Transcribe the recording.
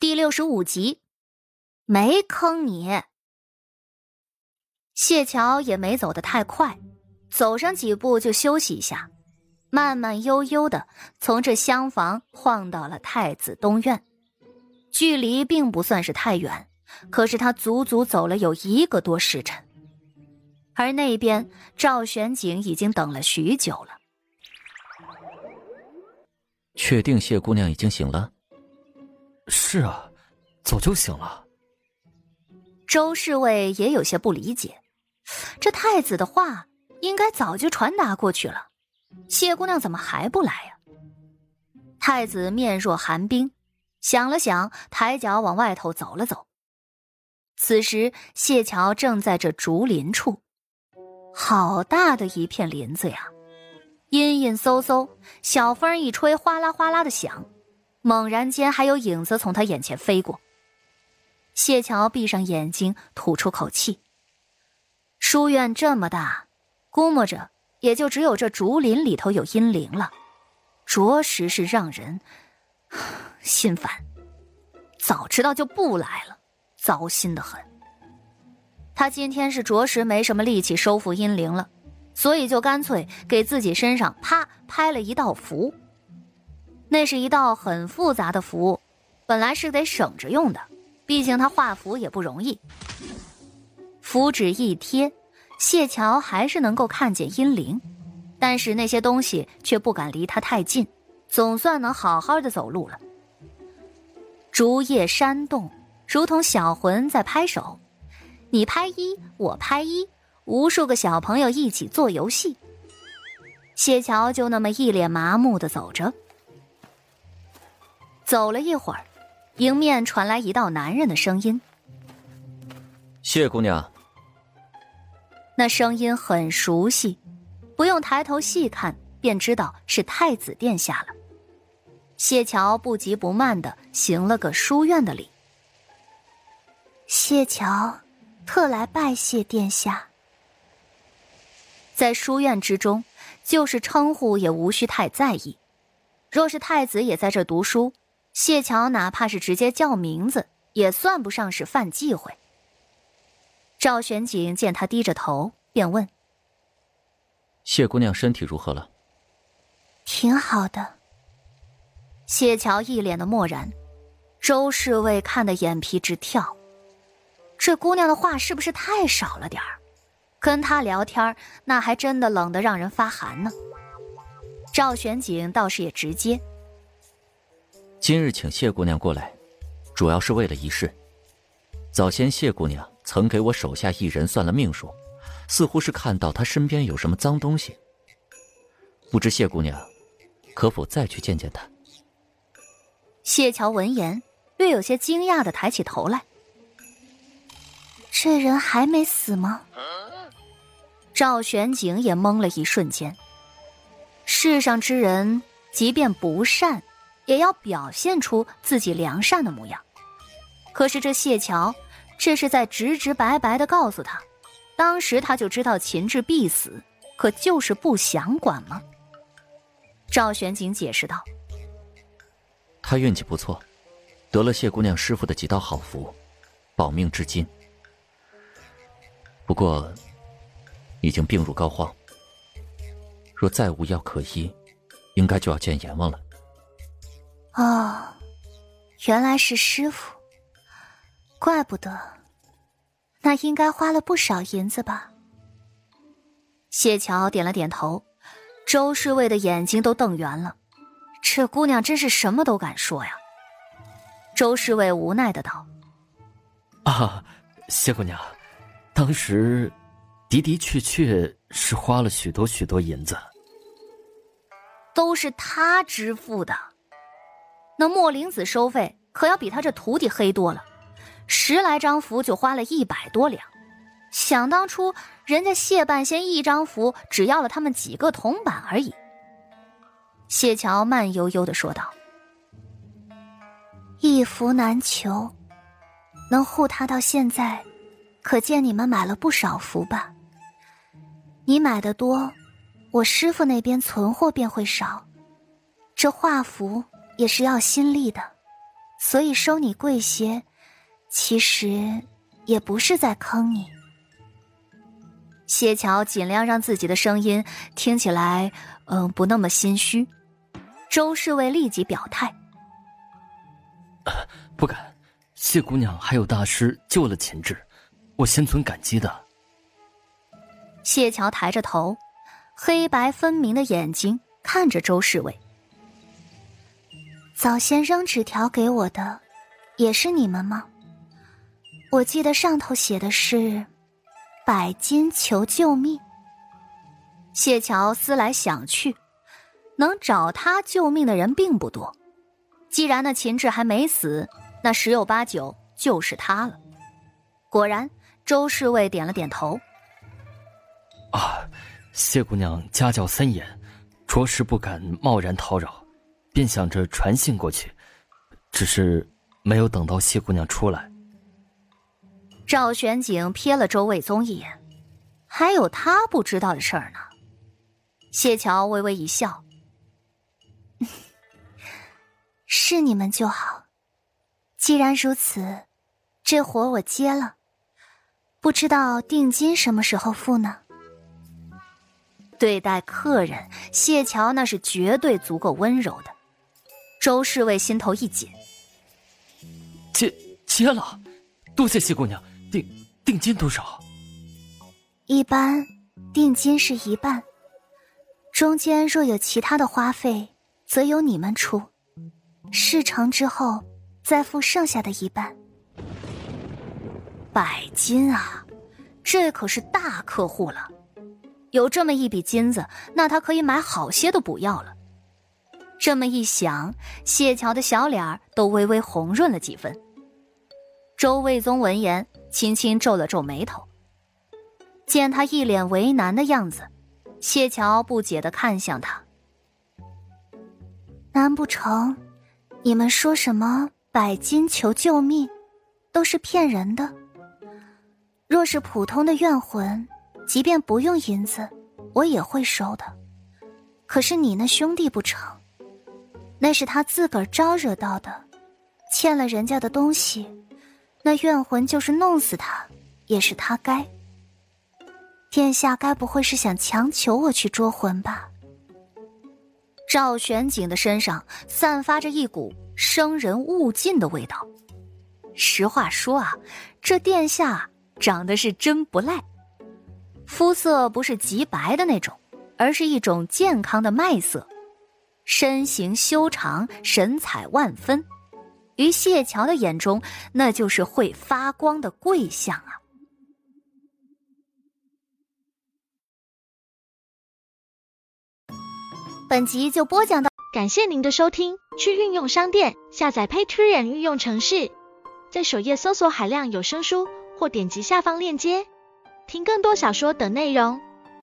第六十五集，没坑你。谢桥也没走得太快，走上几步就休息一下，慢慢悠悠的从这厢房晃到了太子东院，距离并不算是太远，可是他足足走了有一个多时辰。而那边赵玄景已经等了许久了。确定谢姑娘已经醒了？是啊，早就醒了。周侍卫也有些不理解，这太子的话应该早就传达过去了，谢姑娘怎么还不来呀？太子面若寒冰，想了想，抬脚往外头走了走。此时谢桥正在这竹林处。好大的一片林子呀，阴阴飕飕，小风一吹，哗啦哗啦的响。猛然间，还有影子从他眼前飞过。谢桥闭上眼睛，吐出口气。书院这么大，估摸着也就只有这竹林里头有阴灵了，着实是让人 心烦。早知道就不来了，糟心的很。他今天是着实没什么力气收服阴灵了，所以就干脆给自己身上啪拍了一道符。那是一道很复杂的符，本来是得省着用的，毕竟他画符也不容易。符纸一贴，谢桥还是能够看见阴灵，但是那些东西却不敢离他太近，总算能好好的走路了。竹叶扇动，如同小魂在拍手。你拍一，我拍一，无数个小朋友一起做游戏。谢桥就那么一脸麻木的走着，走了一会儿，迎面传来一道男人的声音：“谢姑娘。”那声音很熟悉，不用抬头细看便知道是太子殿下了。谢桥不急不慢的行了个书院的礼。谢桥。特来拜谢殿下。在书院之中，就是称呼也无需太在意。若是太子也在这读书，谢桥哪怕是直接叫名字，也算不上是犯忌讳。赵玄景见他低着头，便问：“谢姑娘身体如何了？”“挺好的。”谢桥一脸的漠然，周侍卫看得眼皮直跳。这姑娘的话是不是太少了点儿？跟她聊天那还真的冷得让人发寒呢。赵玄景倒是也直接。今日请谢姑娘过来，主要是为了一事。早先谢姑娘曾给我手下一人算了命数，似乎是看到他身边有什么脏东西。不知谢姑娘可否再去见见他？谢桥闻言，略有些惊讶的抬起头来。这人还没死吗？赵玄景也懵了一瞬间。世上之人，即便不善，也要表现出自己良善的模样。可是这谢桥，这是在直直白白的告诉他，当时他就知道秦志必死，可就是不想管吗？赵玄景解释道：“他运气不错，得了谢姑娘师傅的几道好符，保命至今。”不过，已经病入膏肓。若再无药可医，应该就要见阎王了。哦，原来是师傅，怪不得。那应该花了不少银子吧？谢桥点了点头，周侍卫的眼睛都瞪圆了。这姑娘真是什么都敢说呀！周侍卫无奈的道：“啊，谢姑娘。”当时，的的确确是花了许多许多银子，都是他支付的。那莫灵子收费可要比他这徒弟黑多了，十来张符就花了一百多两。想当初，人家谢半仙一张符只要了他们几个铜板而已。谢桥慢悠悠的说道：“一符难求，能护他到现在。”可见你们买了不少符吧？你买的多，我师傅那边存货便会少。这画符也是要心力的。所以收你贵些，其实也不是在坑你。谢桥尽量让自己的声音听起来，嗯，不那么心虚。周侍卫立即表态：“不敢，谢姑娘还有大师救了秦志，我心存感激的。”谢桥抬着头，黑白分明的眼睛看着周侍卫。早先扔纸条给我的，也是你们吗？我记得上头写的是。百金求救命。谢桥思来想去，能找他救命的人并不多。既然那秦志还没死，那十有八九就是他了。果然，周侍卫点了点头。啊，谢姑娘家教森严，着实不敢贸然叨扰，便想着传信过去，只是没有等到谢姑娘出来。赵玄景瞥了周卫宗一眼，还有他不知道的事儿呢。谢桥微微一笑：“是你们就好。既然如此，这活我接了。不知道定金什么时候付呢？”对待客人，谢桥那是绝对足够温柔的。周侍卫心头一紧：“接接了，多谢谢姑娘。”定定金多少？一般定金是一半，中间若有其他的花费，则由你们出。事成之后再付剩下的一半。百金啊，这可是大客户了，有这么一笔金子，那他可以买好些的补药了。这么一想，谢桥的小脸儿都微微红润了几分。周卫宗闻言。轻轻皱了皱眉头，见他一脸为难的样子，谢桥不解的看向他。难不成你们说什么百金求救命，都是骗人的？若是普通的怨魂，即便不用银子，我也会收的。可是你那兄弟不成，那是他自个儿招惹到的，欠了人家的东西。那怨魂就是弄死他，也是他该。殿下该不会是想强求我去捉魂吧？赵玄景的身上散发着一股生人勿近的味道。实话说啊，这殿下长得是真不赖，肤色不是极白的那种，而是一种健康的麦色，身形修长，神采万分。于谢桥的眼中，那就是会发光的贵相啊！本集就播讲到，感谢您的收听。去运用商店下载 Patreon 运用城市，在首页搜索海量有声书，或点击下方链接听更多小说等内容。